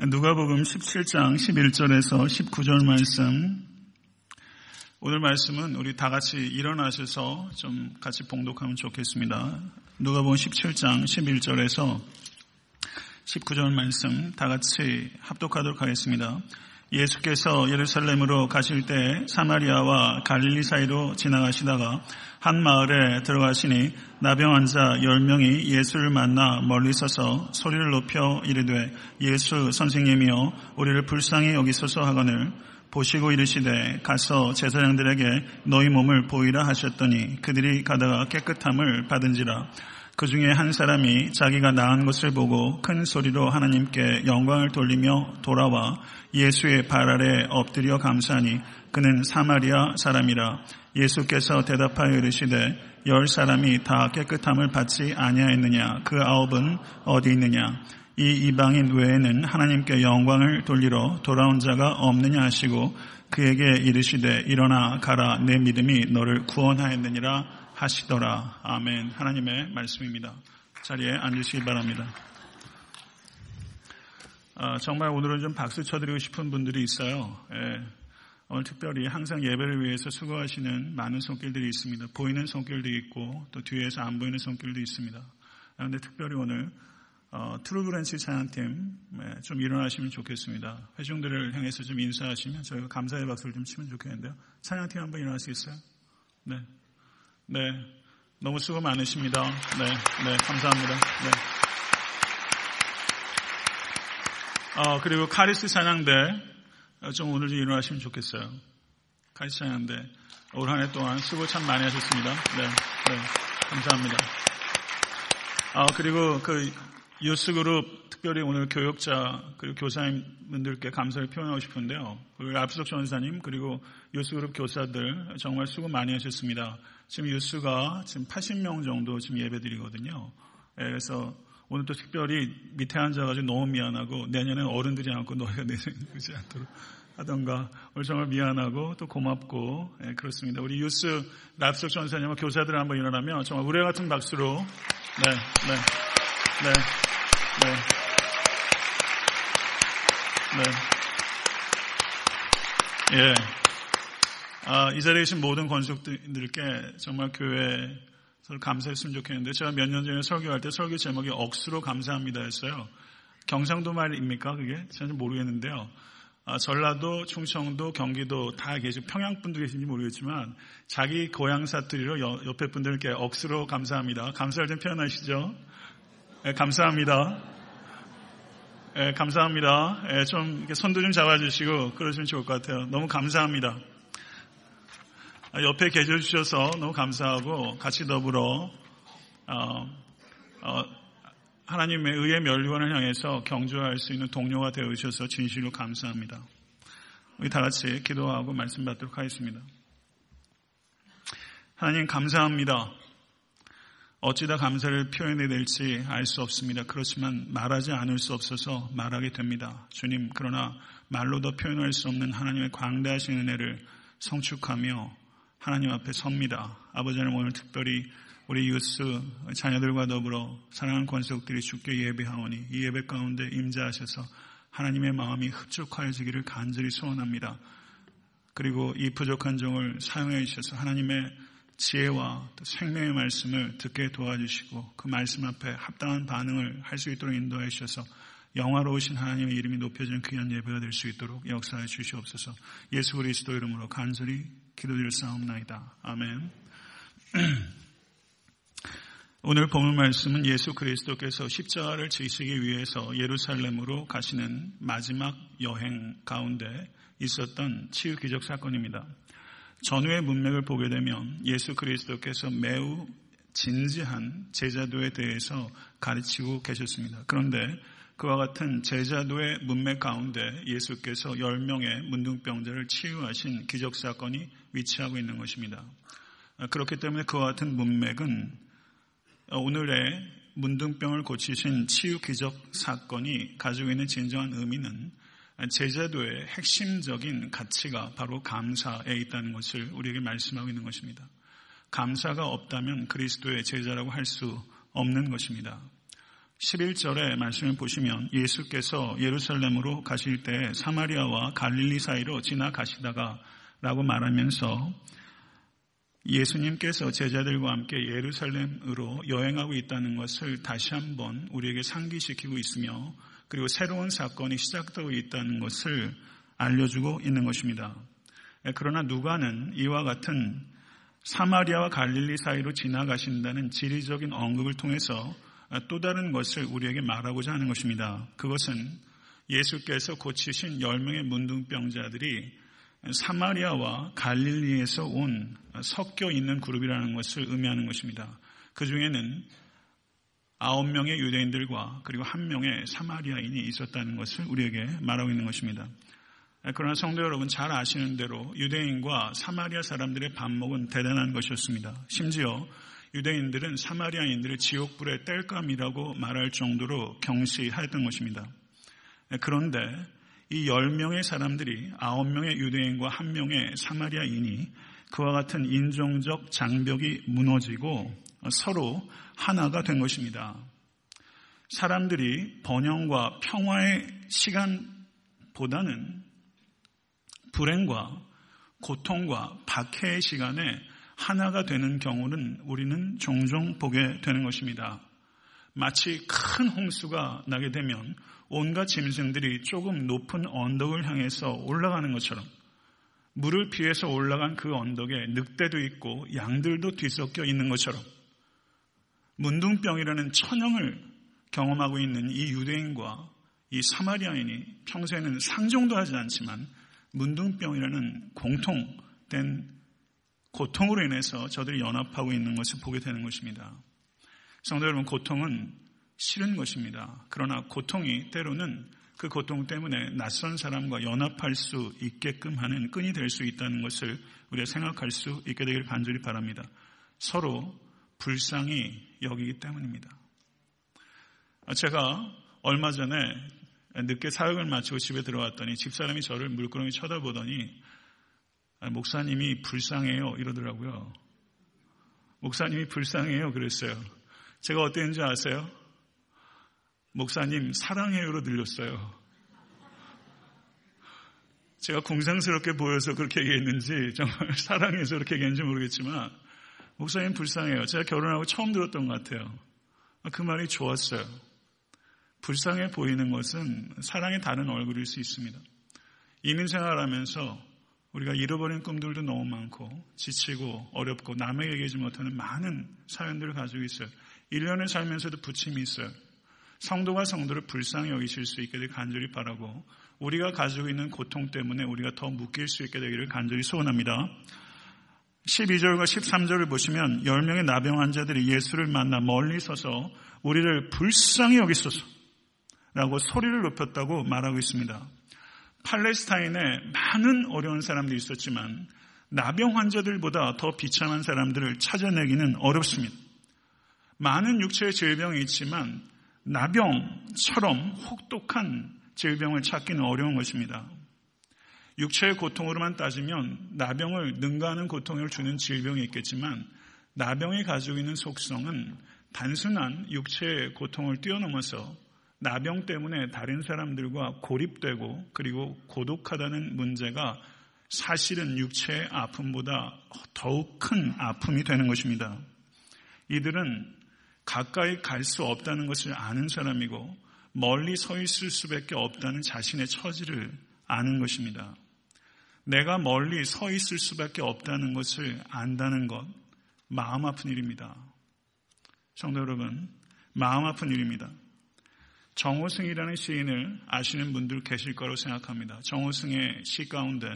누가복음 17장 11절에서 19절 말씀 오늘 말씀은 우리 다 같이 일어나셔서 좀 같이 봉독하면 좋겠습니다. 누가복음 17장 11절에서 19절 말씀 다 같이 합독하도록 하겠습니다. 예수께서 예루살렘으로 가실 때 사마리아와 갈릴리 사이로 지나가시다가 한 마을에 들어가시니 나병 환자 10명이 예수를 만나 멀리 서서 소리를 높여 이르되 예수 선생님이여 우리를 불쌍히 여기소서 하거늘 보시고 이르시되 가서 제사장들에게 너희 몸을 보이라 하셨더니 그들이 가다가 깨끗함을 받은지라 그 중에 한 사람이 자기가 나은 것을 보고 큰 소리로 하나님께 영광을 돌리며 돌아와 예수의 발 아래 엎드려 감사하니 그는 사마리아 사람이라 예수께서 대답하여 이르시되 열 사람이 다 깨끗함을 받지 아니하였느냐? 그 아홉은 어디 있느냐? 이 이방인 외에는 하나님께 영광을 돌리러 돌아온 자가 없느냐? 하시고 그에게 이르시되 일어나 가라. 내 믿음이 너를 구원하였느니라 하시더라. 아멘. 하나님의 말씀입니다. 자리에 앉으시기 바랍니다. 아, 정말 오늘은 좀 박수 쳐드리고 싶은 분들이 있어요. 예, 오늘 특별히 항상 예배를 위해서 수고하시는 많은 손길들이 있습니다. 보이는 손길도 있고 또 뒤에서 안 보이는 손길도 있습니다. 그런데 특별히 오늘 어, 트루브랜치 찬양팀 예, 좀 일어나시면 좋겠습니다. 회중들을 향해서 좀 인사하시면 저희가 감사의 박수를 좀 치면 좋겠는데요. 찬양팀 한번 일어나시겠어요? 네. 네. 너무 수고 많으십니다. 네. 네. 감사합니다. 네. 어, 그리고 카리스 찬양대 좀 오늘 좀 일어나시면 좋겠어요. 카리스 찬양대 올 한 해 동안 수고 참 많이 하셨습니다. 네. 네. 감사합니다. 아, 그리고 그 유스그룹 특별히 오늘 교육자 그리고 교사님분들께 감사를 표현하고 싶은데요. 그리고 압수석 전사님 그리고 유스그룹 교사들 정말 수고 많이 하셨습니다. 지금 유스가 지금 80명 정도 지금 예배드리거든요. 예, 그래서 오늘 또 특별히 밑에 앉아가지고 너무 미안하고 내년엔 어른들이 않고 너희가 내년이지 않도록 하던가 오늘 정말 미안하고 또 고맙고 예, 그렇습니다. 우리 유스 랍석 전사님과 교사들 한번 일어나면 정말 우레 같은 박수로 네, 네, 네, 네, 네, 예. 아, 이 자리에 계신 모든 권속들께 정말 교회에 감사했으면 좋겠는데 제가 몇 년 전에 설교할 때 설교 제목이 억수로 감사합니다 했어요. 경상도 말입니까 그게? 저는 모르겠는데요. 아, 전라도, 충청도, 경기도 다 계시고 평양 분도 계신지 모르겠지만 자기 고향 사투리로 여, 옆에 분들께 억수로 감사합니다. 감사를 좀 표현하시죠. 네, 감사합니다. 네, 감사합니다. 네, 좀 손도 좀 잡아주시고 그러시면 좋을 것 같아요. 너무 감사합니다. 옆에 계셔 주셔서 너무 감사하고 같이 더불어 어, 어, 하나님의 의의 멸류관을 향해서 경주할 수 있는 동료가 되어 주셔서 진실로 감사합니다. 우리 다 같이 기도하고 말씀 받도록 하겠습니다. 하나님 감사합니다. 어찌다 감사를 표현해야 될지 알 수 없습니다. 그렇지만 말하지 않을 수 없어서 말하게 됩니다. 주님, 그러나 말로도 표현할 수 없는 하나님의 광대하신 은혜를 성축하며 하나님 앞에 섭니다. 아버지 하나님 오늘 특별히 우리 유스 자녀들과 더불어 사랑하는 권속들이 죽게 예배하오니 이 예배 가운데 임자하셔서 하나님의 마음이 흡족하여지기를 간절히 소원합니다. 그리고 이 부족한 종을 사용해 주셔서 하나님의 지혜와 생명의 말씀을 듣게 도와주시고 그 말씀 앞에 합당한 반응을 할 수 있도록 인도해 주셔서 영화로우신 하나님의 이름이 높여진 귀한 예배가 될 수 있도록 역사해 주시옵소서 예수 그리스도 이름으로 간절히 기도드릴 싸움나이다. 아멘. 오늘 본문 말씀은 예수 그리스도께서 십자가를 지시기 위해서 예루살렘으로 가시는 마지막 여행 가운데 있었던 치유 기적 사건입니다. 전후의 문맥을 보게 되면 예수 그리스도께서 매우 진지한 제자도에 대해서 가르치고 계셨습니다. 그런데 그와 같은 제자도의 문맥 가운데 예수께서 10명의 문둥병자를 치유하신 기적사건이 위치하고 있는 것입니다. 그렇기 때문에 그와 같은 문맥은 오늘의 문둥병을 고치신 치유 기적 사건이 가지고 있는 진정한 의미는 제자도의 핵심적인 가치가 바로 감사에 있다는 것을 우리에게 말씀하고 있는 것입니다. 감사가 없다면 그리스도의 제자라고 할 수 없는 것입니다. 11절의 말씀을 보시면 예수께서 예루살렘으로 가실 때 사마리아와 갈릴리 사이로 지나가시다가 라고 말하면서 예수님께서 제자들과 함께 예루살렘으로 여행하고 있다는 것을 다시 한번 우리에게 상기시키고 있으며 그리고 새로운 사건이 시작되고 있다는 것을 알려주고 있는 것입니다. 그러나 누가는 이와 같은 사마리아와 갈릴리 사이로 지나가신다는 지리적인 언급을 통해서 또 다른 것을 우리에게 말하고자 하는 것입니다. 그것은 예수께서 고치신 10명의 문둥병자들이 사마리아와 갈릴리에서 온 섞여 있는 그룹이라는 것을 의미하는 것입니다. 그 중에는 아홉 명의 유대인들과 그리고 한 명의 사마리아인이 있었다는 것을 우리에게 말하고 있는 것입니다. 그러나 성도 여러분 잘 아시는 대로 유대인과 사마리아 사람들의 반목은 대단한 것이었습니다. 심지어 유대인들은 사마리아인들을 지옥불에 뗄감이라고 말할 정도로 경시하였던 것입니다. 그런데 이 10명의 사람들이 9명의 유대인과 1명의 사마리아인이 그와 같은 인종적 장벽이 무너지고 서로 하나가 된 것입니다. 사람들이 번영과 평화의 시간보다는 불행과 고통과 박해의 시간에 하나가 되는 경우는 우리는 종종 보게 되는 것입니다. 마치 큰 홍수가 나게 되면 온갖 짐승들이 조금 높은 언덕을 향해서 올라가는 것처럼 물을 피해서 올라간 그 언덕에 늑대도 있고 양들도 뒤섞여 있는 것처럼 문둥병이라는 천형을 경험하고 있는 이 유대인과 이 사마리아인이 평소에는 상종도 하지 않지만 문둥병이라는 공통된 고통으로 인해서 저들이 연합하고 있는 것을 보게 되는 것입니다. 성도 여러분, 고통은 싫은 것입니다. 그러나 고통이 때로는 그 고통 때문에 낯선 사람과 연합할 수 있게끔 하는 끈이 될 수 있다는 것을 우리가 생각할 수 있게 되기를 간절히 바랍니다. 서로 불쌍히 여기기 때문입니다. 제가 얼마 전에 늦게 사역을 마치고 집에 들어왔더니 집사람이 저를 물끄러미 쳐다보더니 목사님이 불쌍해요 이러더라고요. 목사님이 불쌍해요 그랬어요. 제가 어땠는지 아세요? 목사님 사랑해요로 들렸어요. 제가 공상스럽게 보여서 그렇게 얘기했는지 정말 사랑해서 그렇게 얘기했는지 모르겠지만 목사님 불쌍해요. 제가 결혼하고 처음 들었던 것 같아요. 그 말이 좋았어요. 불쌍해 보이는 것은 사랑의 다른 얼굴일 수 있습니다. 이민 생활하면서 우리가 잃어버린 꿈들도 너무 많고 지치고 어렵고 남에게 얘기하지 못하는 많은 사연들을 가지고 있어요. 1년을 살면서도 부침이 있어요. 성도가 성도를 불쌍히 여기실 수 있게 되 간절히 바라고 우리가 가지고 있는 고통 때문에 우리가 더 묶일 수 있게 되기를 간절히 소원합니다. 12절과 13절을 보시면 10명의 나병 환자들이 예수를 만나 멀리 서서 우리를 불쌍히 여기소서 라고 소리를 높였다고 말하고 있습니다. 팔레스타인에 많은 어려운 사람들이 있었지만 나병 환자들보다 더 비참한 사람들을 찾아내기는 어렵습니다. 많은 육체의 질병이 있지만 나병처럼 혹독한 질병을 찾기는 어려운 것입니다. 육체의 고통으로만 따지면 나병을 능가하는 고통을 주는 질병이 있겠지만 나병이 가지고 있는 속성은 단순한 육체의 고통을 뛰어넘어서 나병 때문에 다른 사람들과 고립되고 그리고 고독하다는 문제가 사실은 육체의 아픔보다 더욱 큰 아픔이 되는 것입니다. 이들은 가까이 갈 수 없다는 것을 아는 사람이고 멀리 서 있을 수밖에 없다는 자신의 처지를 아는 것입니다. 내가 멀리 서 있을 수밖에 없다는 것을 안다는 것, 마음 아픈 일입니다. 성도 여러분, 마음 아픈 일입니다. 정호승이라는 시인을 아시는 분들 계실 거라고 생각합니다. 정호승의 시 가운데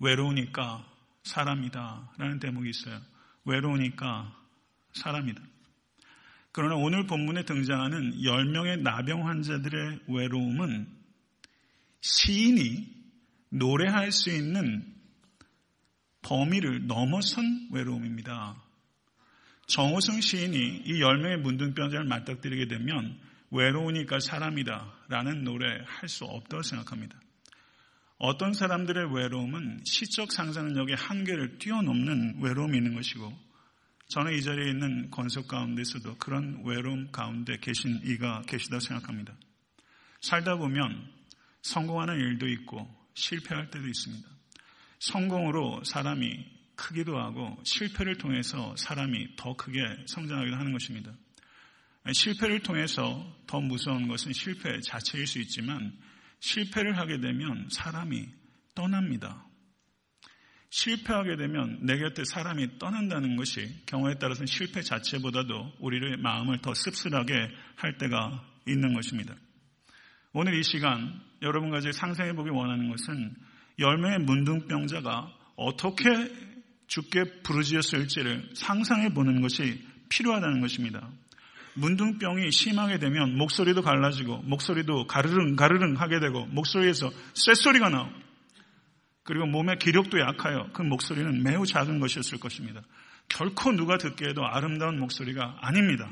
외로우니까 사람이다 라는 대목이 있어요. 외로우니까 사람이다. 그러나 오늘 본문에 등장하는 10명의 나병 환자들의 외로움은 시인이 노래할 수 있는 범위를 넘어선 외로움입니다. 정호승 시인이 이 10명의 문둥병자를 맞닥뜨리게 되면 외로우니까 사람이다 라는 노래 할 수 없다고 생각합니다. 어떤 사람들의 외로움은 시적 상상력의 한계를 뛰어넘는 외로움이 있는 것이고 저는 이 자리에 있는 권속 가운데서도 그런 외로움 가운데 계신 이가 계시다고 생각합니다. 살다 보면 성공하는 일도 있고 실패할 때도 있습니다. 성공으로 사람이 크기도 하고 실패를 통해서 사람이 더 크게 성장하기도 하는 것입니다. 실패를 통해서 더 무서운 것은 실패 자체일 수 있지만 실패를 하게 되면 사람이 떠납니다. 실패하게 되면 내 곁에 사람이 떠난다는 것이 경우에 따라서는 실패 자체보다도 우리를 마음을 더 씁쓸하게 할 때가 있는 것입니다. 오늘 이 시간 여러분과 이제 상상해 보기 원하는 것은 열매의 문둥병자가 어떻게 죽게 부르짖었을지를 상상해 보는 것이 필요하다는 것입니다. 문둥병이 심하게 되면 목소리도 갈라지고 목소리도 가르릉 가르릉 하게 되고 목소리에서 쇳소리가 나오고 그리고 몸의 기력도 약하여 그 목소리는 매우 작은 것이었을 것입니다. 결코 누가 듣기에도 아름다운 목소리가 아닙니다.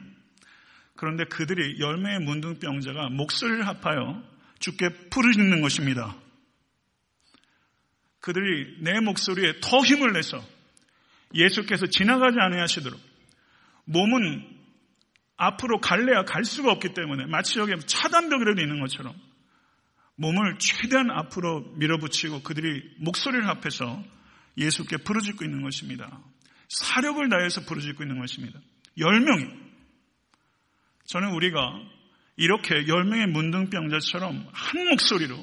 그런데 그들이 열매의 문둥병자가 목소리를 합하여 죽게 부르짖는 것입니다. 그들이 내 목소리에 더 힘을 내서 예수께서 지나가지 않으시도록 몸은 앞으로 갈래야 갈 수가 없기 때문에 마치 여기 차단벽이라도 있는 것처럼 몸을 최대한 앞으로 밀어붙이고 그들이 목소리를 합해서 예수께 부르짖고 있는 것입니다. 사력을 다해서 부르짖고 있는 것입니다. 열 명이. 저는 우리가 이렇게 열 명의 문둥병자처럼 한 목소리로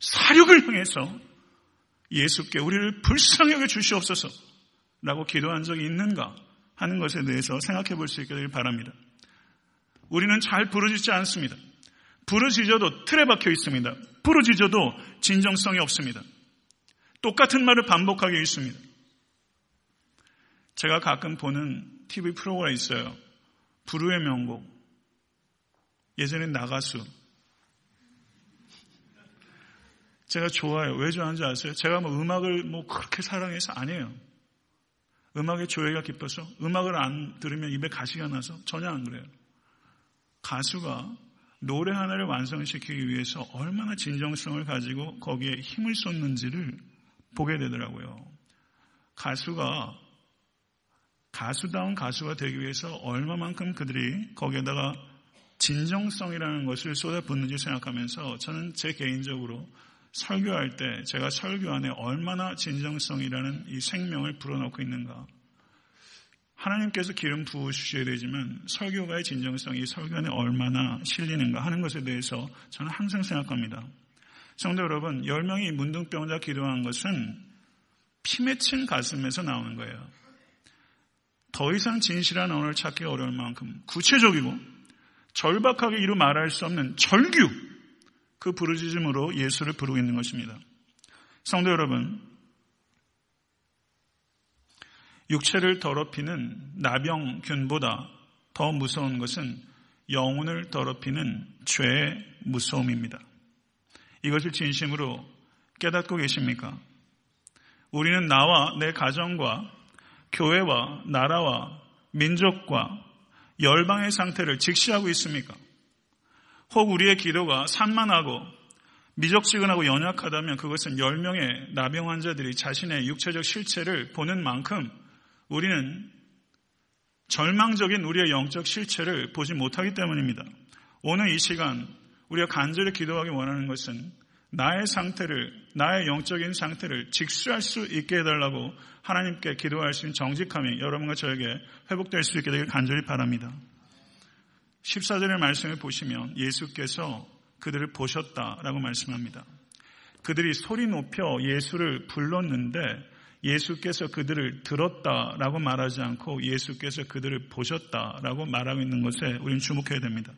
사력을 향해서 예수께 우리를 불쌍히 여겨 주시옵소서 라고 기도한 적이 있는가 하는 것에 대해서 생각해 볼수 되길 바랍니다. 우리는 잘 부르짖지 않습니다. 부르짖어도 틀에 박혀 있습니다. 부르짖어도 진정성이 없습니다. 똑같은 말을 반복하게 있습니다. 제가 가끔 보는 TV 프로그램이 있어요. 부르의 명곡. 예전엔 나가수. 제가 좋아요. 왜 좋아하는지 아세요? 제가 뭐 음악을 뭐 그렇게 사랑해서 아니에요. 음악의 조예가 깊어서 음악을 안 들으면 입에 가시가 나서 전혀 안 그래요. 가수가 노래 하나를 완성시키기 위해서 얼마나 진정성을 가지고 거기에 힘을 쏟는지를 보게 되더라고요. 가수가 가수다운 가수가 되기 위해서 얼마만큼 그들이 거기에다가 진정성이라는 것을 쏟아붓는지 생각하면서 저는 제 개인적으로 설교할 때 제가 설교 안에 얼마나 진정성이라는 이 생명을 불어넣고 있는가. 하나님께서 기름 부으셔야 되지만 설교가의 진정성이 설교 안에 얼마나 실리는가 하는 것에 대해서 저는 항상 생각합니다. 성도 여러분, 10명이 문둥병자 기도한 것은 피 맺힌 가슴에서 나오는 거예요. 더 이상 진실한 언어를 찾기 어려울 만큼 구체적이고 절박하게 이루 말할 수 없는 절규, 그 부르짖음으로 예수를 부르고 있는 것입니다. 성도 여러분, 육체를 더럽히는 나병균보다 더 무서운 것은 영혼을 더럽히는 죄의 무서움입니다. 이것을 진심으로 깨닫고 계십니까? 우리는 나와 내 가정과 교회와 나라와 민족과 열방의 상태를 직시하고 있습니까? 혹 우리의 기도가 산만하고 미적지근하고 연약하다면 그것은 10명의 나병 환자들이 자신의 육체적 실체를 보는 만큼 우리는 절망적인 우리의 영적 실체를 보지 못하기 때문입니다. 오늘 이 시간 우리가 간절히 기도하기 원하는 것은 나의 상태를, 나의 영적인 상태를 직수할 수 있게 해달라고 하나님께 기도할 수 있는 정직함이 여러분과 저에게 회복될 수 있게 되길 간절히 바랍니다. 14절의 말씀을 보시면 예수께서 그들을 보셨다라고 말씀합니다. 그들이 소리 높여 예수를 불렀는데 예수께서 그들을 들었다라고 말하지 않고 예수께서 그들을 보셨다라고 말하고 있는 것에 우리는 주목해야 됩니다.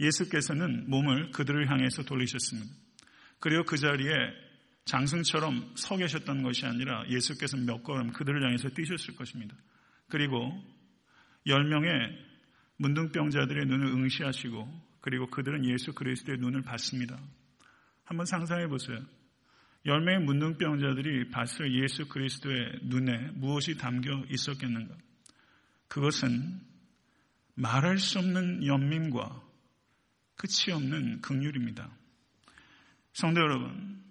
예수께서는 몸을 그들을 향해서 돌리셨습니다. 그리고 그 자리에 장승처럼 서 계셨던 것이 아니라 예수께서 몇 걸음 그들을 향해서 뛰셨을 것입니다. 그리고 열 명의 문둥병자들의 눈을 응시하시고 그리고 그들은 예수 그리스도의 눈을 봤습니다. 한번 상상해 보세요. 열 명의 문둥병자들이 봤을 예수 그리스도의 눈에 무엇이 담겨 있었겠는가? 그것은 말할 수 없는 연민과 끝이 없는 극률입니다. 성도 여러분,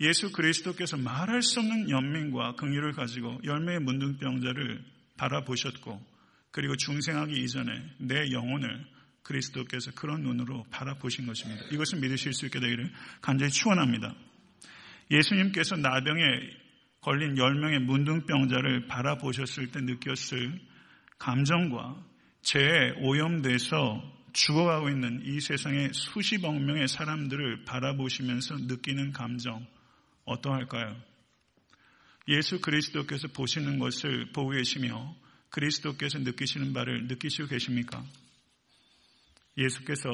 예수 그리스도께서 말할 수 없는 연민과 긍휼을 가지고 열매의 문둥병자를 바라보셨고 그리고 중생하기 이전에 내 영혼을 그리스도께서 그런 눈으로 바라보신 것입니다. 이것을 믿으실 수 있게 되기를 간절히 축원합니다. 예수님께서 나병에 걸린 10명의 문둥병자를 바라보셨을 때 느꼈을 감정과 죄에 오염돼서 죽어가고 있는 이 세상의 수십억 명의 사람들을 바라보시면서 느끼는 감정 어떠할까요? 예수 그리스도께서 보시는 것을 보고 계시며 그리스도께서 느끼시는 바를 느끼시고 계십니까? 예수께서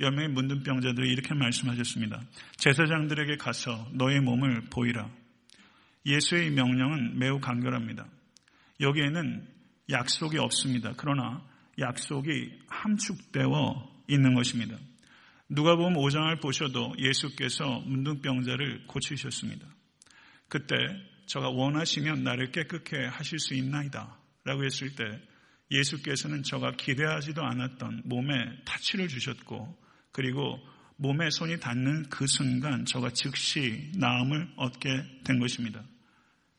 여명의 문둥병자들이 이렇게 말씀하셨습니다. 제사장들에게 가서 너의 몸을 보이라. 예수의 명령은 매우 간결합니다. 여기에는 약속이 없습니다. 그러나 약속이 함축되어 있는 것입니다. 누가 보면 5장을 보셔도 예수께서 문둥병자를 고치셨습니다. 그때 저가 원하시면 나를 깨끗게 하실 수 있나이다 라고 했을 때 예수께서는 저가 기대하지도 않았던 몸에 타치를 주셨고 그리고 몸에 손이 닿는 그 순간 저가 즉시 나음을 얻게 된 것입니다.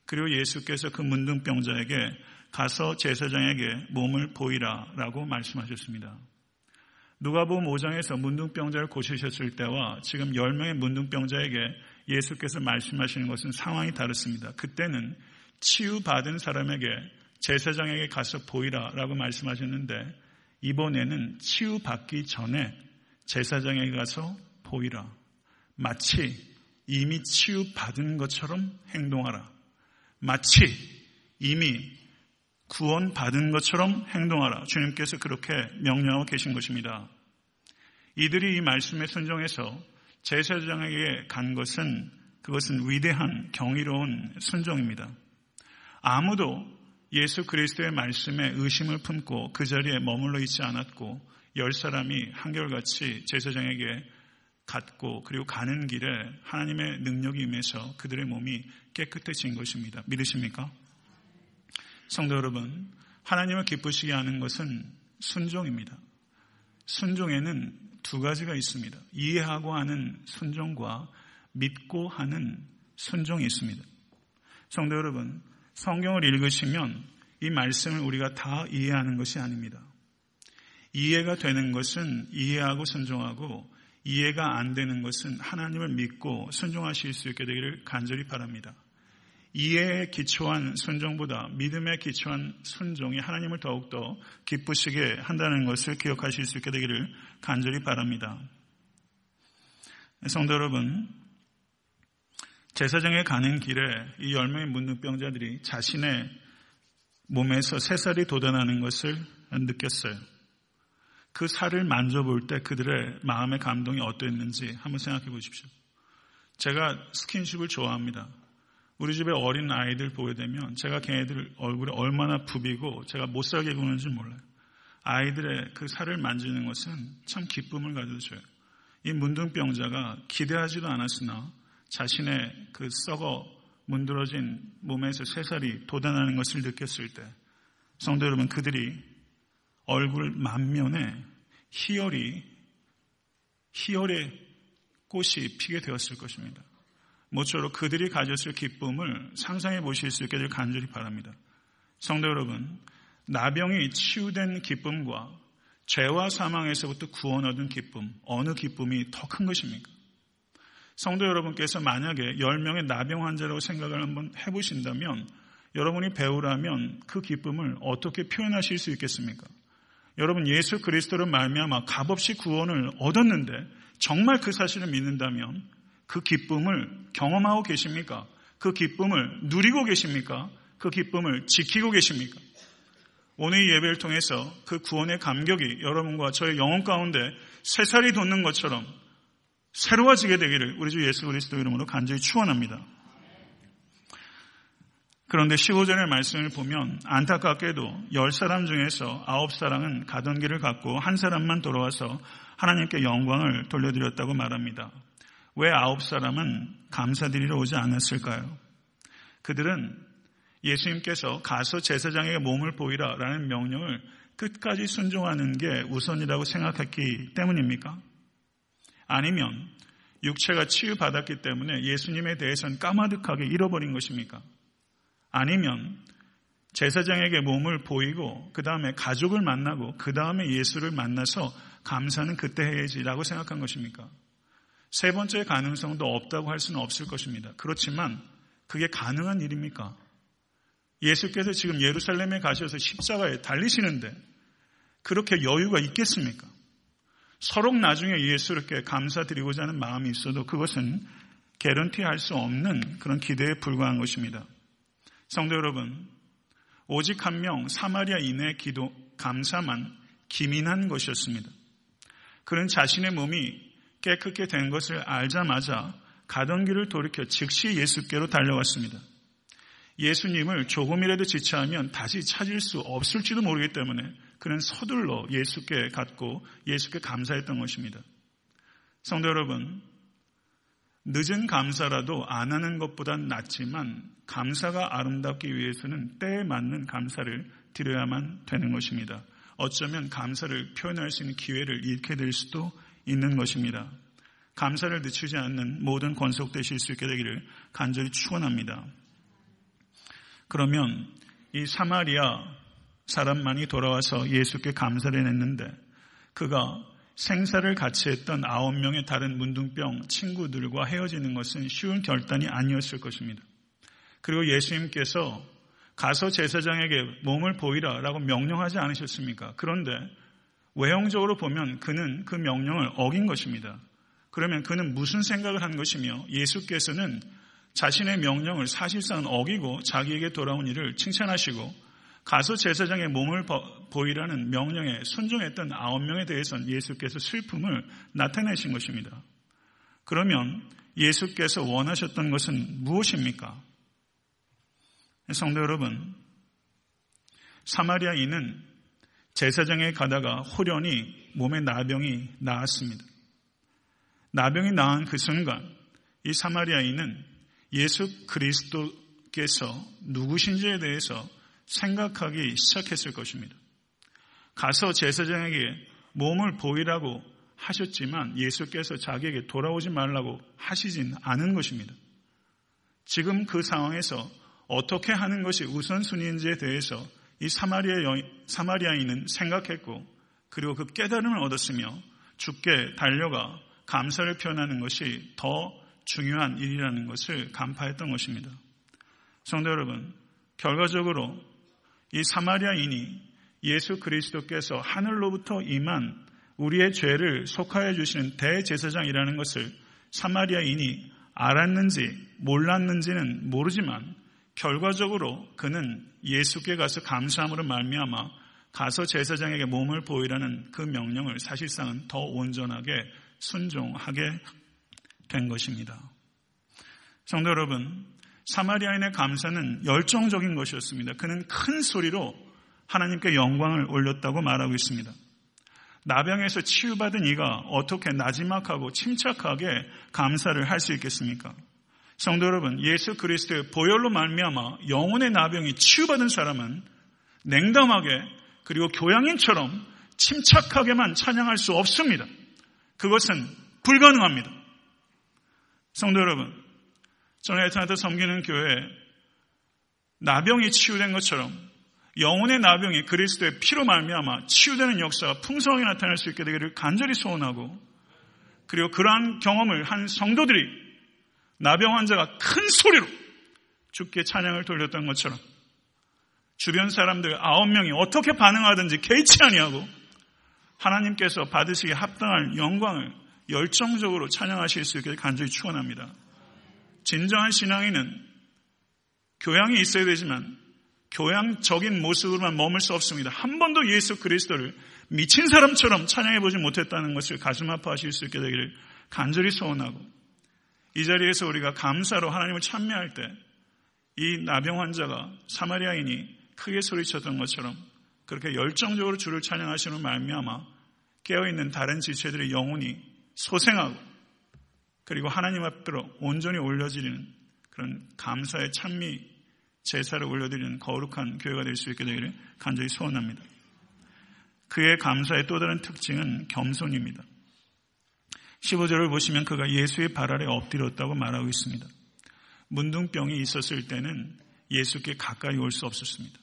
그리고 예수께서 그 문둥병자에게 가서 제사장에게 몸을 보이라 라고 말씀하셨습니다. 누가복음 5장에서 문둥병자를 고치셨을 때와 지금 10명의 문둥병자에게 예수께서 말씀하시는 것은 상황이 다릅니다. 그때는 치유받은 사람에게 제사장에게 가서 보이라 라고 말씀하셨는데 이번에는 치유받기 전에 제사장에게 가서 보이라. 마치 이미 치유받은 것처럼 행동하라. 마치 이미 구원받은 것처럼 행동하라. 주님께서 그렇게 명령하고 계신 것입니다. 이들이 이 말씀에 순종해서 제사장에게 간 것은 그것은 위대한 경이로운 순종입니다. 아무도 예수 그리스도의 말씀에 의심을 품고 그 자리에 머물러 있지 않았고 열 사람이 한결같이 제사장에게 갔고 그리고 가는 길에 하나님의 능력이 임해서 그들의 몸이 깨끗해진 것입니다. 믿으십니까? 성도 여러분, 하나님을 기쁘시게 하는 것은 순종입니다. 순종에는 두 가지가 있습니다. 이해하고 하는 순종과 믿고 하는 순종이 있습니다. 성도 여러분, 성경을 읽으시면 이 말씀을 우리가 다 이해하는 것이 아닙니다. 이해가 되는 것은 이해하고 순종하고 이해가 안 되는 것은 하나님을 믿고 순종하실 수 있게 되기를 간절히 바랍니다. 이해에 기초한 순종보다 믿음에 기초한 순종이 하나님을 더욱더 기쁘시게 한다는 것을 기억하실 수 있게 되기를 간절히 바랍니다. 성도 여러분, 제사장에 가는 길에 이 열명의 문둥병자들이 자신의 몸에서 새살이 돋아나는 것을 느꼈어요. 그 살을 만져볼 때 그들의 마음의 감동이 어떠했는지 한번 생각해 보십시오. 제가 스킨십을 좋아합니다. 우리 집에 어린 아이들 보게 되면 제가 걔네들 얼굴에 얼마나 부비고 제가 못 살게 구는지 몰라요. 아이들의 그 살을 만지는 것은 참 기쁨을 가져줘요. 이 문둥병자가 기대하지도 않았으나 자신의 그 썩어 문드러진 몸에서 새살이 돋아나는 것을 느꼈을 때 성도 여러분 그들이 얼굴 만면에 희열이 희열의 꽃이 피게 되었을 것입니다. 모쪼록 그들이 가졌을 기쁨을 상상해 보실 수 있게 될 간절히 바랍니다. 성도 여러분, 나병이 치유된 기쁨과 죄와 사망에서부터 구원 얻은 기쁨, 어느 기쁨이 더 큰 것입니까? 성도 여러분께서 만약에 10명의 나병 환자라고 생각을 한번 해보신다면 여러분이 배우라면 그 기쁨을 어떻게 표현하실 수 있겠습니까? 여러분 예수 그리스도를 말미암아 값없이 구원을 얻었는데 정말 그 사실을 믿는다면 그 기쁨을 경험하고 계십니까? 그 기쁨을 누리고 계십니까? 그 기쁨을 지키고 계십니까? 오늘 이 예배를 통해서 그 구원의 감격이 여러분과 저의 영혼 가운데 새살이 돋는 것처럼 새로워지게 되기를 우리 주 예수 그리스도 이름으로 간절히 축원합니다. 그런데 15절의 말씀을 보면 안타깝게도 10사람 중에서 9사람은 가던 길을 갔고 한 사람만 돌아와서 하나님께 영광을 돌려드렸다고 말합니다. 왜 아홉 사람은 감사드리러 오지 않았을까요? 그들은 예수님께서 가서 제사장에게 몸을 보이라 라는 명령을 끝까지 순종하는 게 우선이라고 생각했기 때문입니까? 아니면 육체가 치유받았기 때문에 예수님에 대해서는 까마득하게 잃어버린 것입니까? 아니면 제사장에게 몸을 보이고 그 다음에 가족을 만나고 그 다음에 예수를 만나서 감사는 그때 해야지라고 생각한 것입니까? 세 번째 가능성도 없다고 할 수는 없을 것입니다. 그렇지만 그게 가능한 일입니까? 예수께서 지금 예루살렘에 가셔서 십자가에 달리시는데 그렇게 여유가 있겠습니까? 서로 나중에 예수께 감사드리고자 하는 마음이 있어도 그것은 개런티 할 수 없는 그런 기대에 불과한 것입니다. 성도 여러분, 오직 한 명 사마리아인의 기도 감사만 기민한 것이었습니다. 그는 자신의 몸이 깨끗게 된 것을 알자마자 가던 길을 돌이켜 즉시 예수께로 달려왔습니다. 예수님을 조금이라도 지체하면 다시 찾을 수 없을지도 모르기 때문에 그는 서둘러 예수께 갔고 예수께 감사했던 것입니다. 성도 여러분, 늦은 감사라도 안 하는 것보단 낫지만 감사가 아름답기 위해서는 때에 맞는 감사를 드려야만 되는 것입니다. 어쩌면 감사를 표현할 수 있는 기회를 잃게 될 수도 있는 것입니다. 감사를 늦추지 않는 모든 권속되실 수 있게 되기를 간절히 축원합니다. 그러면 이 사마리아 사람만이 돌아와서 예수께 감사를 했는데 그가 생사를 같이 했던 아홉 명의 다른 문둥병 친구들과 헤어지는 것은 쉬운 결단이 아니었을 것입니다. 그리고 예수님께서 가서 제사장에게 몸을 보이라 라고 명령하지 않으셨습니까? 그런데 외형적으로 보면 그는 그 명령을 어긴 것입니다. 그러면 그는 무슨 생각을 한 것이며 예수께서는 자신의 명령을 사실상 어기고 자기에게 돌아온 일을 칭찬하시고 가서 제사장의 몸을 보이라는 명령에 순종했던 아홉 명에 대해서는 예수께서 슬픔을 나타내신 것입니다. 그러면 예수께서 원하셨던 것은 무엇입니까? 성도 여러분, 사마리아인은 제사장에 가다가 호련히 몸에 나병이 나았습니다. 나병이 나은 그 순간 이 사마리아인은 예수 그리스도께서 누구신지에 대해서 생각하기 시작했을 것입니다. 가서 제사장에게 몸을 보이라고 하셨지만 예수께서 자기에게 돌아오지 말라고 하시진 않은 것입니다. 지금 그 상황에서 어떻게 하는 것이 우선순위인지에 대해서 이 사마리아 사마리아인은 생각했고 그리고 그 깨달음을 얻었으며 죽게 달려가 감사를 표현하는 것이 더 중요한 일이라는 것을 간파했던 것입니다. 성도 여러분, 결과적으로 이 사마리아인이 예수 그리스도께서 하늘로부터 임한 우리의 죄를 속하여 주시는 대제사장이라는 것을 사마리아인이 알았는지 몰랐는지는 모르지만 결과적으로 그는 예수께 가서 감사함으로 말미암아 가서 제사장에게 몸을 보이라는 그 명령을 사실상은 더 온전하게 순종하게 된 것입니다. 성도 여러분, 사마리아인의 감사는 열정적인 것이었습니다. 그는 큰 소리로 하나님께 영광을 올렸다고 말하고 있습니다. 나병에서 치유받은 이가 어떻게 나지막하고 침착하게 감사를 할 수 있겠습니까? 성도 여러분, 예수 그리스도의 보혈로 말미암아 영혼의 나병이 치유받은 사람은 냉담하게 그리고 교양인처럼 침착하게만 찬양할 수 없습니다. 그것은 불가능합니다. 성도 여러분, 애틀랜타 섬기는 교회에 나병이 치유된 것처럼 영혼의 나병이 그리스도의 피로 말미암아 치유되는 역사가 풍성하게 나타날 수 있게 되기를 간절히 소원하고 그리고 그러한 경험을 한 성도들이 나병 환자가 큰 소리로 죽게 찬양을 돌렸던 것처럼 주변 사람들 아홉 명이 어떻게 반응하든지 개의치 아니하고 하나님께서 받으시기에 합당할 영광을 열정적으로 찬양하실 수 있게 간절히 축원합니다. 진정한 신앙인은 교양이 있어야 되지만 교양적인 모습으로만 머물 수 없습니다. 한 번도 예수 그리스도를 미친 사람처럼 찬양해 보지 못했다는 것을 가슴 아파하실 수 있게 되기를 간절히 소원하고 이 자리에서 우리가 감사로 하나님을 찬미할 때 이 나병 환자가 사마리아인이 크게 소리쳤던 것처럼 그렇게 열정적으로 주를 찬양하시는 말미암아 깨어있는 다른 지체들의 영혼이 소생하고 그리고 하나님 앞으로 온전히 올려지는 그런 감사의 찬미 제사를 올려드리는 거룩한 교회가 될 수 있게 되기를 간절히 소원합니다. 그의 감사의 또 다른 특징은 겸손입니다. 15절을 보시면 그가 예수의 발 아래 엎드렸다고 말하고 있습니다. 문둥병이 있었을 때는 예수께 가까이 올 수 없었습니다.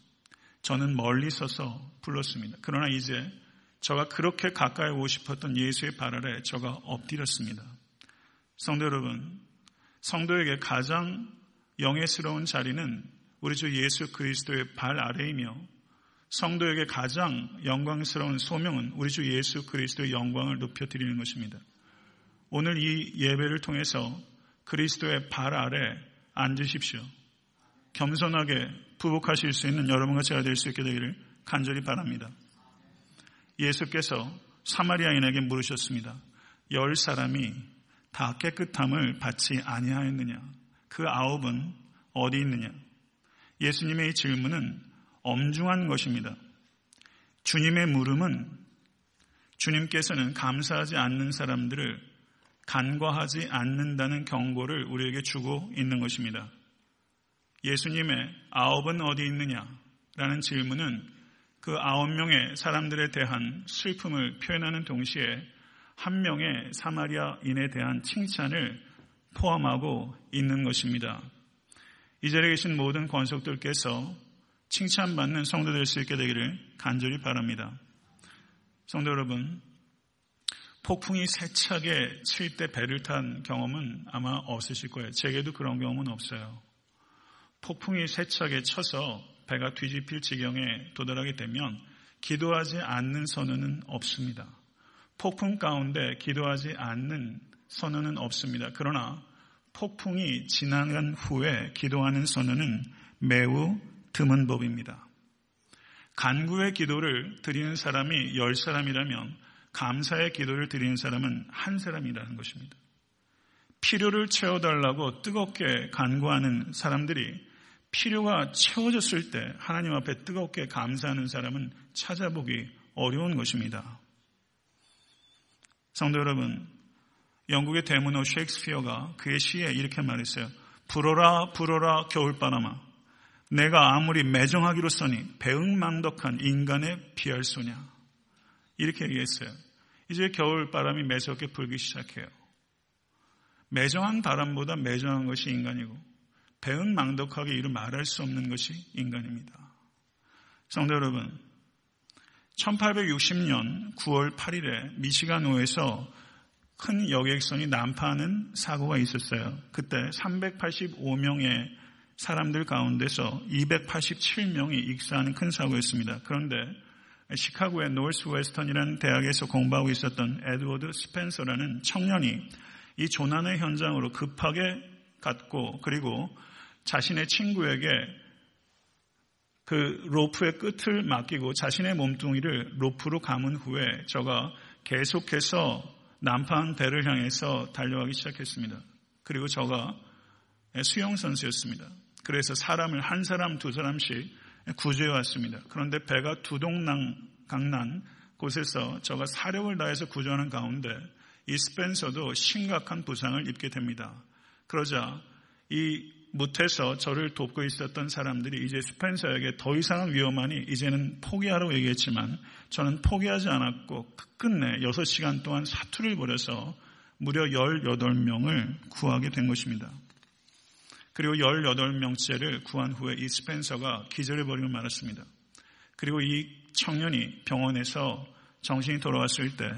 저는 멀리 서서 불렀습니다. 그러나 이제 저가 그렇게 가까이 오고 싶었던 예수의 발 아래 저가 엎드렸습니다. 성도 여러분, 성도에게 가장 영예스러운 자리는 우리 주 예수 그리스도의 발 아래이며 성도에게 가장 영광스러운 소명은 우리 주 예수 그리스도의 영광을 높여드리는 것입니다. 오늘 이 예배를 통해서 그리스도의 발 아래 앉으십시오. 겸손하게 부복하실 수 있는 여러분과 제가 될 수 있게 되기를 간절히 바랍니다. 예수께서 사마리아인에게 물으셨습니다. 열 사람이 다 깨끗함을 받지 아니하였느냐? 그 아홉은 어디 있느냐? 예수님의 이 질문은 엄중한 것입니다. 주님의 물음은 주님께서는 감사하지 않는 사람들을 간과하지 않는다는 경고를 우리에게 주고 있는 것입니다. 예수님의 아홉은 어디 있느냐? 라는 질문은 그 아홉 명의 사람들에 대한 슬픔을 표현하는 동시에 한 명의 사마리아인에 대한 칭찬을 포함하고 있는 것입니다. 이 자리에 계신 모든 권속들께서 칭찬받는 성도 될 수 있게 되기를 간절히 바랍니다. 성도 여러분, 폭풍이 세차게 칠 때 배를 탄 경험은 아마 없으실 거예요. 제게도 그런 경험은 없어요. 폭풍이 세차게 쳐서 배가 뒤집힐 지경에 도달하게 되면 기도하지 않는 선언은 없습니다. 폭풍 가운데 기도하지 않는 선언은 없습니다. 그러나 폭풍이 지나간 후에 기도하는 선언은 매우 드문 법입니다. 간구의 기도를 드리는 사람이 열 사람이라면 감사의 기도를 드리는 사람은 한 사람이라는 것입니다. 필요를 채워달라고 뜨겁게 간구하는 사람들이 필요가 채워졌을 때 하나님 앞에 뜨겁게 감사하는 사람은 찾아보기 어려운 것입니다. 성도 여러분, 영국의 대문호 셰익스피어가 그의 시에 이렇게 말했어요. 불어라 불어라 겨울바람아 내가 아무리 매정하기로 써니 배응망덕한 인간의 비할 소냐 이렇게 얘기했어요. 이제 겨울바람이 매섭게 불기 시작해요. 매정한 바람보다 매정한 것이 인간이고 배은망덕하게 이루 말할 수 없는 것이 인간입니다. 성도 여러분, 1860년 9월 8일에 미시간호에서 큰 여객선이 난파하는 사고가 있었어요. 그때 385명의 사람들 가운데서 287명이 익사하는 큰 사고였습니다. 그런데 시카고의 노스 웨스턴이라는 대학에서 공부하고 있었던 에드워드 스펜서라는 청년이 이 조난의 현장으로 급하게 갔고 그리고 자신의 친구에게 그 로프의 끝을 맡기고 자신의 몸뚱이를 로프로 감은 후에 저가 계속해서 난파한 배를 향해서 달려가기 시작했습니다. 그리고 저가 수영선수였습니다. 그래서 사람을 한 사람 두 사람씩 구조해 왔습니다. 그런데 배가 두동강 난 곳에서 저가 사력을 다해서 구조하는 가운데 이 스펜서도 심각한 부상을 입게 됩니다. 그러자 이 못해서 저를 돕고 있었던 사람들이 이제 스펜서에게 더 이상은 위험하니 이제는 포기하라고 얘기했지만 저는 포기하지 않았고 끝내 6시간 동안 사투를 벌여서 무려 18명을 구하게 된 것입니다. 그리고 18명째를 구한 후에 이 스펜서가 기절해 버리고 말았습니다. 그리고 이 청년이 병원에서 정신이 돌아왔을 때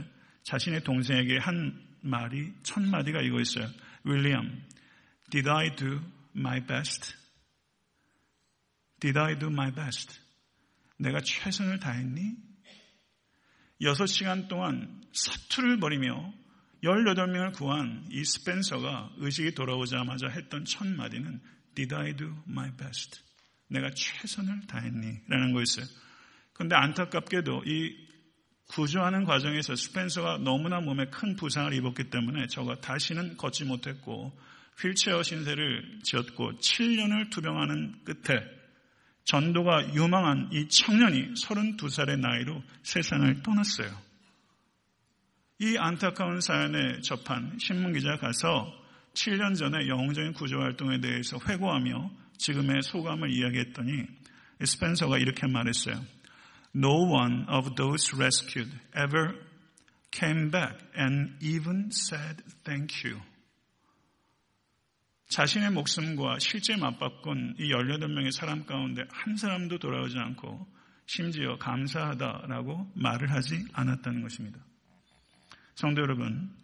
자신의 동생에게 한 말이 첫 마디가 이거였어요. 윌리엄, did I do my best? Did I do my best? 내가 최선을 다했니? 6시간 동안 사투를 벌이며 18명을 구한 이 스펜서가 의식이 돌아오자마자 했던 첫 마디는 Did I do my best? 내가 최선을 다했니? 라는 거였어요. 그런데 안타깝게도 이 구조하는 과정에서 스펜서가 너무나 몸에 큰 부상을 입었기 때문에 저가 다시는 걷지 못했고 휠체어 신세를 지었고 7년을 투병하는 끝에 전도가 유망한 이 청년이 32살의 나이로 세상을 떠났어요. 이 안타까운 사연에 접한 신문기자 가서 7년 전에 영웅적인 구조 활동에 대해서 회고하며 지금의 소감을 이야기했더니 스펜서가 이렇게 말했어요. No one of those rescued ever came back and even said thank you. 자신의 목숨과 실제 맞바꾼 이 18명의 사람 가운데 한 사람도 돌아오지 않고 심지어 감사하다라고 말을 하지 않았다는 것입니다. 성도 여러분,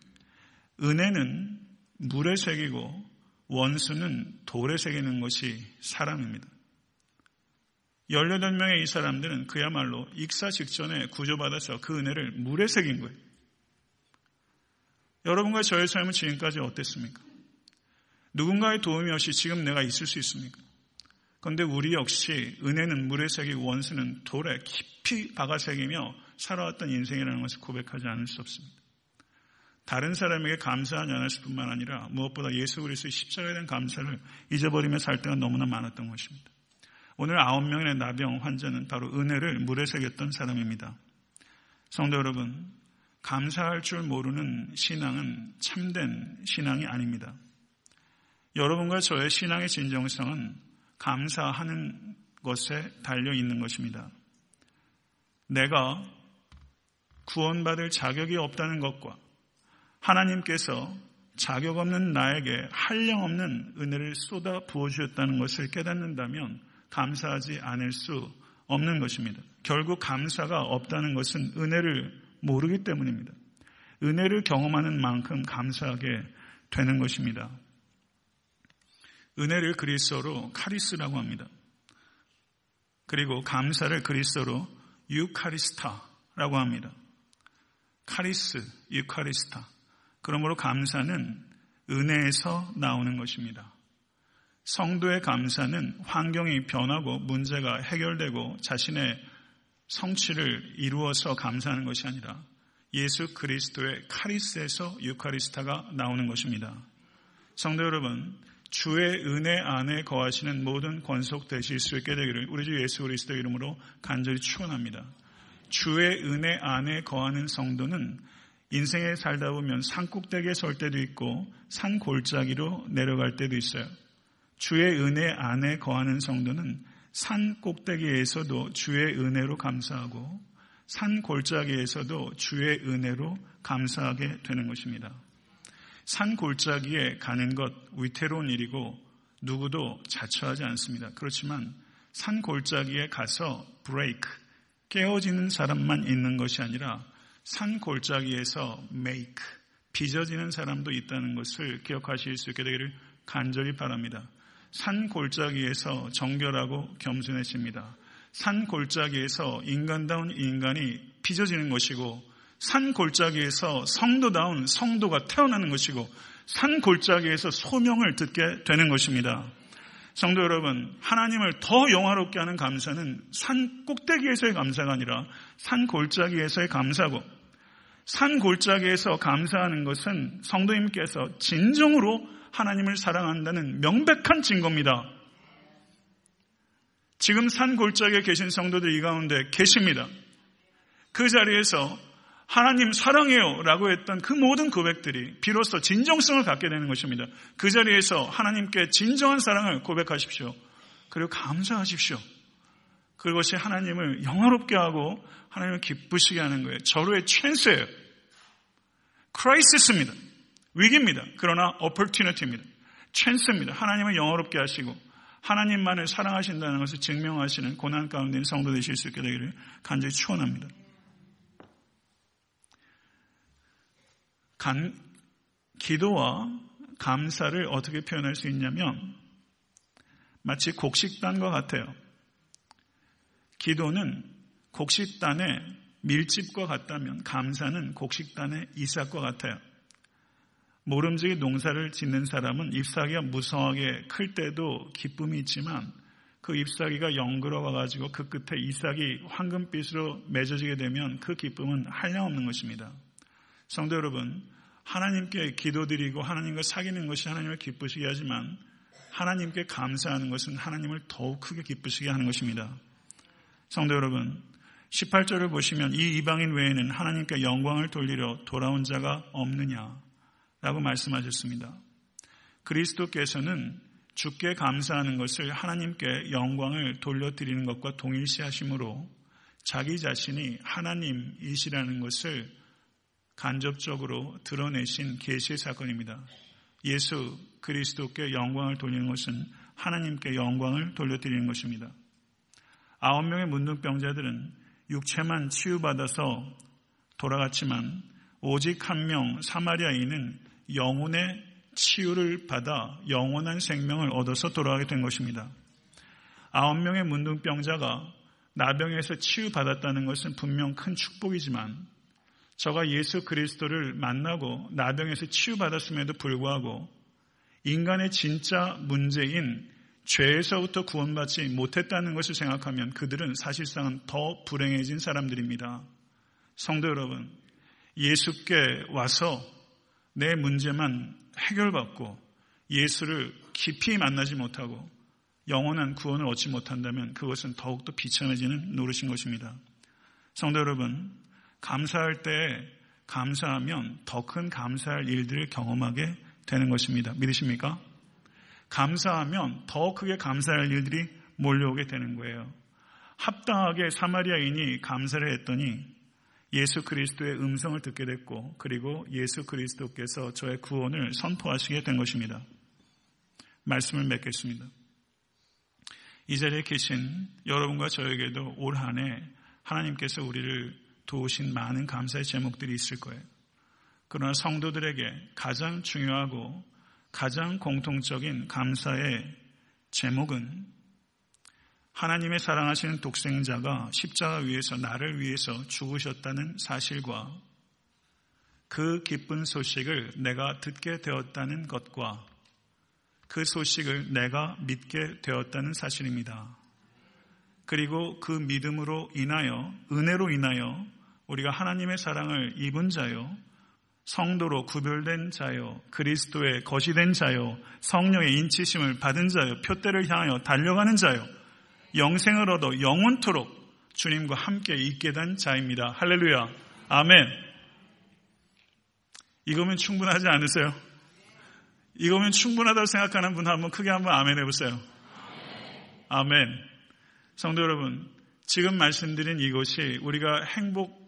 은혜는 물에 새기고 원수는 돌에 새기는 것이 사람입니다. 18명의 이 사람들은 그야말로 익사 직전에 구조받아서 그 은혜를 물에 새긴 거예요. 여러분과 저의 삶은 지금까지 어땠습니까? 누군가의 도움이 없이 지금 내가 있을 수 있습니까? 그런데 우리 역시 은혜는 물에 새기고 원수는 돌에 깊이 박아 새기며 살아왔던 인생이라는 것을 고백하지 않을 수 없습니다. 다른 사람에게 감사하지 않았을 뿐만 아니라 무엇보다 예수 그리스도의 십자가에 대한 감사를 잊어버리며 살 때가 너무나 많았던 것입니다. 오늘 아홉 명의 나병 환자는 바로 은혜를 물에 새겼던 사람입니다. 성도 여러분, 감사할 줄 모르는 신앙은 참된 신앙이 아닙니다. 여러분과 저의 신앙의 진정성은 감사하는 것에 달려 있는 것입니다. 내가 구원받을 자격이 없다는 것과 하나님께서 자격 없는 나에게 한량 없는 은혜를 쏟아 부어주셨다는 것을 깨닫는다면 감사하지 않을 수 없는 것입니다. 결국 감사가 없다는 것은 은혜를 모르기 때문입니다. 은혜를 경험하는 만큼 감사하게 되는 것입니다. 은혜를 그리스어로 카리스라고 합니다. 그리고 감사를 그리스어로 유카리스타라고 합니다. 카리스, 유카리스타. 그러므로 감사는 은혜에서 나오는 것입니다. 성도의 감사는 환경이 변하고 문제가 해결되고 자신의 성취를 이루어서 감사하는 것이 아니라 예수 그리스도의 카리스에서 유카리스타가 나오는 것입니다. 성도 여러분, 주의 은혜 안에 거하시는 모든 권속 되실 수 있게 되기를 우리 주 예수 그리스도 이름으로 간절히 축원합니다. 주의 은혜 안에 거하는 성도는 인생에 살다 보면 산꼭대기에 설 때도 있고 산 골짜기로 내려갈 때도 있어요. 주의 은혜 안에 거하는 성도는 산 꼭대기에서도 주의 은혜로 감사하고 산 골짜기에서도 주의 은혜로 감사하게 되는 것입니다. 산 골짜기에 가는 것 위태로운 일이고 누구도 자처하지 않습니다. 그렇지만 산 골짜기에 가서 브레이크, 깨어지는 사람만 있는 것이 아니라 산 골짜기에서 메이크, 빚어지는 사람도 있다는 것을 기억하실 수 있게 되기를 간절히 바랍니다. 산 골짜기에서 정결하고 겸손해집니다. 산 골짜기에서 인간다운 인간이 빚어지는 것이고 산 골짜기에서 성도다운 성도가 태어나는 것이고 산 골짜기에서 소명을 듣게 되는 것입니다. 성도 여러분, 하나님을 더 영화롭게 하는 감사는 산 꼭대기에서의 감사가 아니라 산 골짜기에서의 감사고 산 골짜기에서 감사하는 것은 성도님께서 진정으로 하나님을 사랑한다는 명백한 증거입니다. 지금 산 골짜기에 계신 성도들 이 가운데 계십니다. 그 자리에서 하나님 사랑해요 라고 했던 그 모든 고백들이 비로소 진정성을 갖게 되는 것입니다. 그 자리에서 하나님께 진정한 사랑을 고백하십시오. 그리고 감사하십시오. 그것이 하나님을 영화롭게 하고 하나님을 기쁘시게 하는 거예요. 절호의 찬스예요. 크라이시스입니다. 위기입니다. 그러나 opportunity입니다. 찬스입니다. 하나님을 영어롭게 하시고 하나님만을 사랑하신다는 것을 증명하시는 고난 가운데 성도 되실 수 있게 되기를 간절히 축원합니다. 간, 기도와 감사를 어떻게 표현할 수 있냐면 마치 곡식단과 같아요. 기도는 곡식단의 밀집과 같다면 감사는 곡식단의 이삭과 같아요. 모름지기 농사를 짓는 사람은 잎사귀가 무성하게 클 때도 기쁨이 있지만 그 잎사귀가 영그러워 가지고 그 끝에 이삭이 황금빛으로 맺어지게 되면 그 기쁨은 한량없는 것입니다. 성도 여러분, 하나님께 기도드리고 하나님과 사귀는 것이 하나님을 기쁘시게 하지만 하나님께 감사하는 것은 하나님을 더욱 크게 기쁘시게 하는 것입니다. 성도 여러분, 18절을 보시면 이 이방인 외에는 하나님께 영광을 돌리려 돌아온 자가 없느냐 라고 말씀하셨습니다. 그리스도께서는 주께 감사하는 것을 하나님께 영광을 돌려드리는 것과 동일시하심으로 자기 자신이 하나님이시라는 것을 간접적으로 드러내신 계시의 사건입니다. 예수 그리스도께 영광을 돌리는 것은 하나님께 영광을 돌려드리는 것입니다. 아홉 명의 문둥병자들은 육체만 치유받아서 돌아갔지만 오직 한 명 사마리아인은 영혼의 치유를 받아 영원한 생명을 얻어서 돌아가게 된 것입니다. 아홉 명의 문둥병자가 나병에서 치유받았다는 것은 분명 큰 축복이지만 저가 예수 그리스도를 만나고 나병에서 치유받았음에도 불구하고 인간의 진짜 문제인 죄에서부터 구원받지 못했다는 것을 생각하면 그들은 사실상은 더 불행해진 사람들입니다. 성도 여러분, 예수께 와서 내 문제만 해결받고 예수를 깊이 만나지 못하고 영원한 구원을 얻지 못한다면 그것은 더욱더 비참해지는 노릇인 것입니다. 성도 여러분, 감사할 때 감사하면 더 큰 감사할 일들을 경험하게 되는 것입니다. 믿으십니까? 감사하면 더 크게 감사할 일들이 몰려오게 되는 거예요. 합당하게 사마리아인이 감사를 했더니 예수 그리스도의 음성을 듣게 됐고 그리고 예수 그리스도께서 저의 구원을 선포하시게 된 것입니다. 말씀을 맺겠습니다. 이 자리에 계신 여러분과 저에게도 올 한해 하나님께서 우리를 도우신 많은 감사의 제목들이 있을 거예요. 그러나 성도들에게 가장 중요하고 가장 공통적인 감사의 제목은 하나님의 사랑하시는 독생자가 십자가 위에서 나를 위해서 죽으셨다는 사실과 그 기쁜 소식을 내가 듣게 되었다는 것과 그 소식을 내가 믿게 되었다는 사실입니다. 그리고 그 믿음으로 인하여, 은혜로 인하여 우리가 하나님의 사랑을 입은 자요, 성도로 구별된 자요, 그리스도의 것이 된 자요, 성령의 인치심을 받은 자요, 표대를 향하여 달려가는 자요, 영생을 얻어 영원토록 주님과 함께 있게 된 자입니다. 할렐루야. 아멘. 이거면 충분하지 않으세요? 이거면 충분하다고 생각하는 분 한번 크게 한번 아멘 해보세요. 아멘. 성도 여러분, 지금 말씀드린 이것이 우리가 행복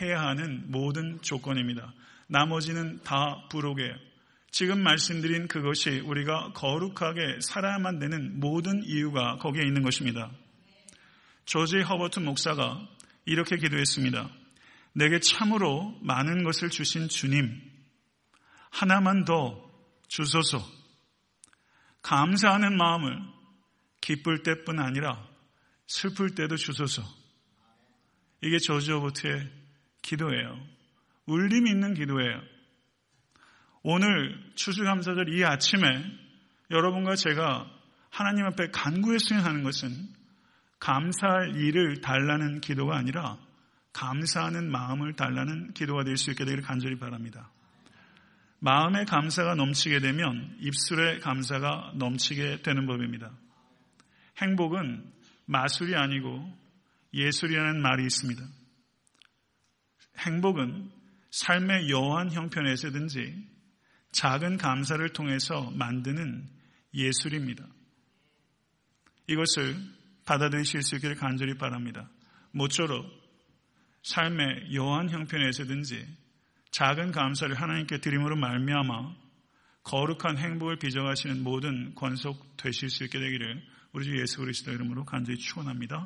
해야 하는 모든 조건입니다. 나머지는 다 부록이에요. 지금 말씀드린 그것이 우리가 거룩하게 살아야만 되는 모든 이유가 거기에 있는 것입니다. 조지 허버트 목사가 이렇게 기도했습니다. 내게 참으로 많은 것을 주신 주님, 하나만 더 주소서. 감사하는 마음을 기쁠 때뿐 아니라 슬플 때도 주소서. 이게 조지 오버트의 기도예요. 울림 있는 기도예요. 오늘 추수감사절 이 아침에 여러분과 제가 하나님 앞에 간구했으면 하는 것은 감사할 일을 달라는 기도가 아니라 감사하는 마음을 달라는 기도가 될 수 있게 되기를 간절히 바랍니다. 마음의 감사가 넘치게 되면 입술의 감사가 넘치게 되는 법입니다. 행복은 마술이 아니고 예술이라는 말이 있습니다. 행복은 삶의 여한 형편에서든지 작은 감사를 통해서 만드는 예술입니다. 이것을 받아들이실 수 있기를 간절히 바랍니다. 모쪼록 삶의 여한 형편에서든지 작은 감사를 하나님께 드림으로 말미암아 거룩한 행복을 빚어가시는 모든 권속 되실 수 있게 되기를 우리 주 예수 그리스도 이름으로 간절히 축원합니다.